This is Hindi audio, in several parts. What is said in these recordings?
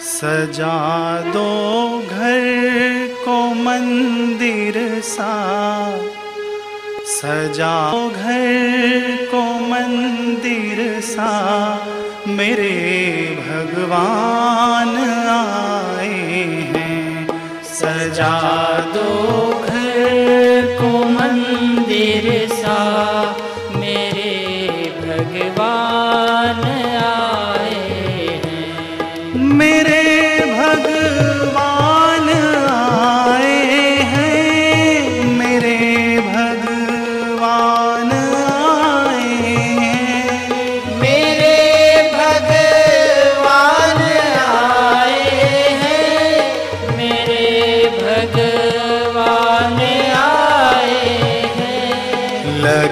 सजा दो घर को मंदिर सा। सजाओ घर को मंदिर सा। मेरे भगवान आए हैं। सजा दो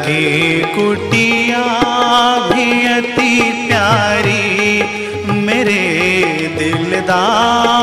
लगी कुटिया भी अति प्यारी मेरे दिलदार।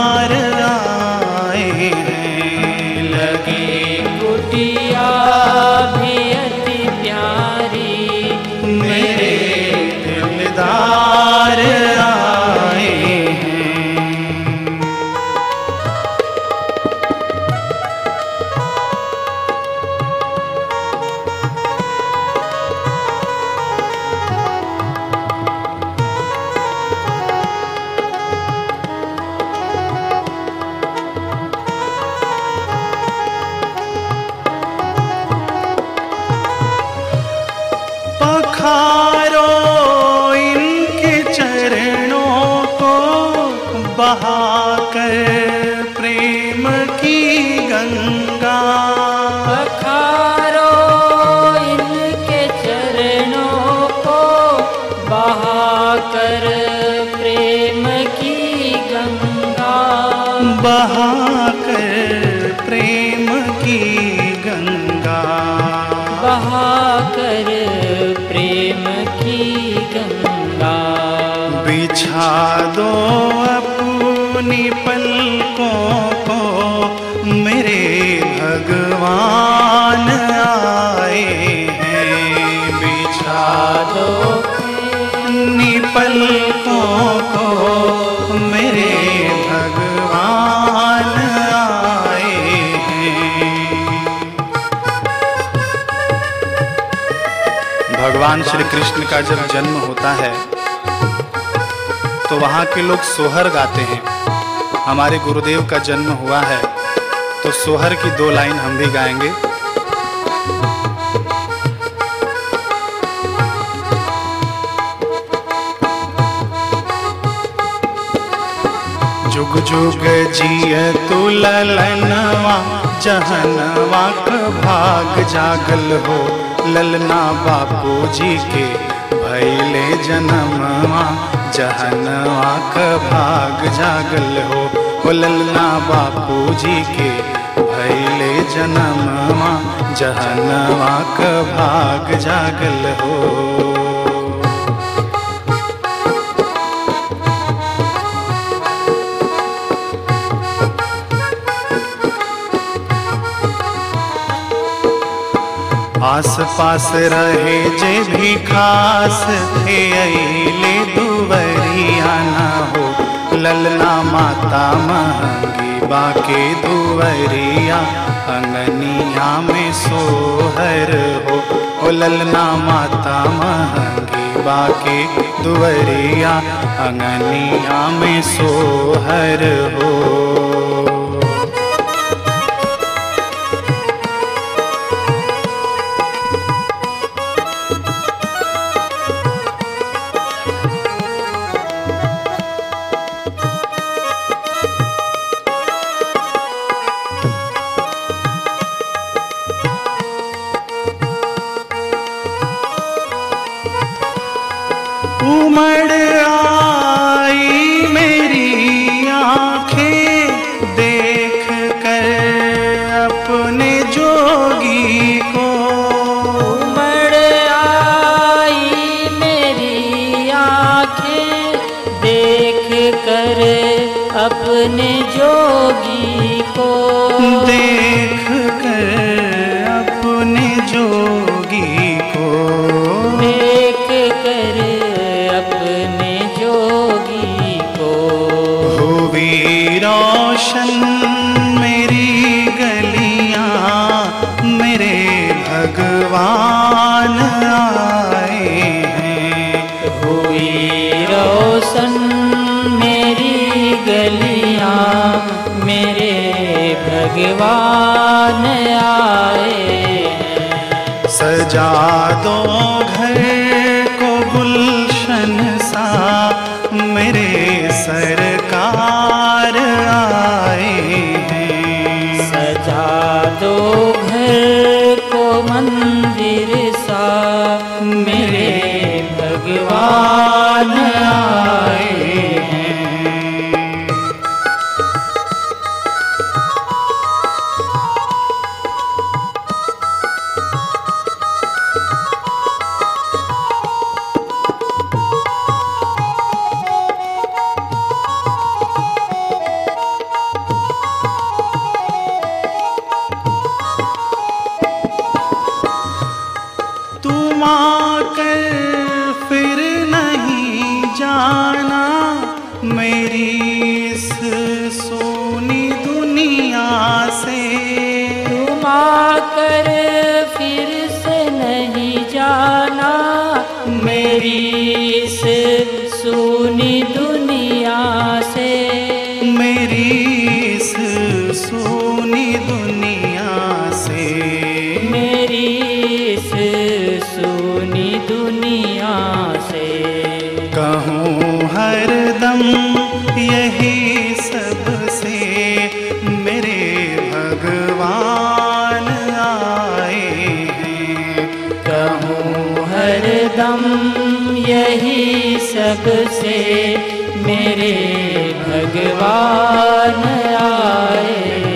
बहाकर प्रेम की गंगा। पखारो इनके चरणों को बहाकर प्रेम की गंगा। बहाकर प्रेम की गंगा। बहाकर प्रेम की गंगा। बिछा दो पलकों को मेरे भगवान आए भगवान श्री कृष्ण का जब जन्म होता है तो वहाँ के लोग सोहर गाते हैं। हमारे गुरुदेव का जन्म हुआ है तो सोहर की दो लाइन हम भी गाएँगे। जुग जिय तू ललनवा, जहनवा भाग जागल हो। ललना बापू जी के भैले जन्मवा, जहनवा भाग जागल हो। हो ललना बापू जी के भैले जन्मवा, जहनवा भाग जागल हो। आस पास रहे जे भी खास थे अले दुवरिया ना हो। ललना माता महँगी बाके दुवरिया अंगनिया में सोहर हो। ओ ललना माता महँगी बाके दुवरिया अंगनिया में सोहर हो। उमड़ आई मेरी आँखें देख कर अपने जोगी को। उमड़ आई मेरी आँखें देख कर अपने जोगी को। देख भगवान आए सजा दो घर को गुलशन सा मेरे सरकार आए हैं। सजा दो घर को मंदिर सा मेरे भगवान आए Feliz. दम यही सबसे मेरे भगवान आए।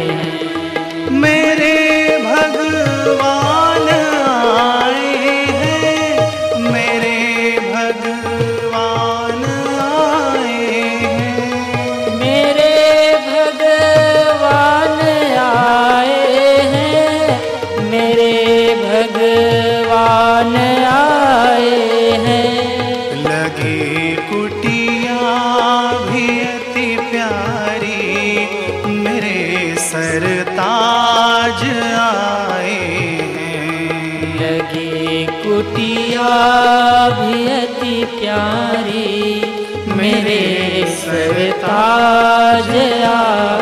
बिटिया भी अति प्यारी मेरे सरताज आ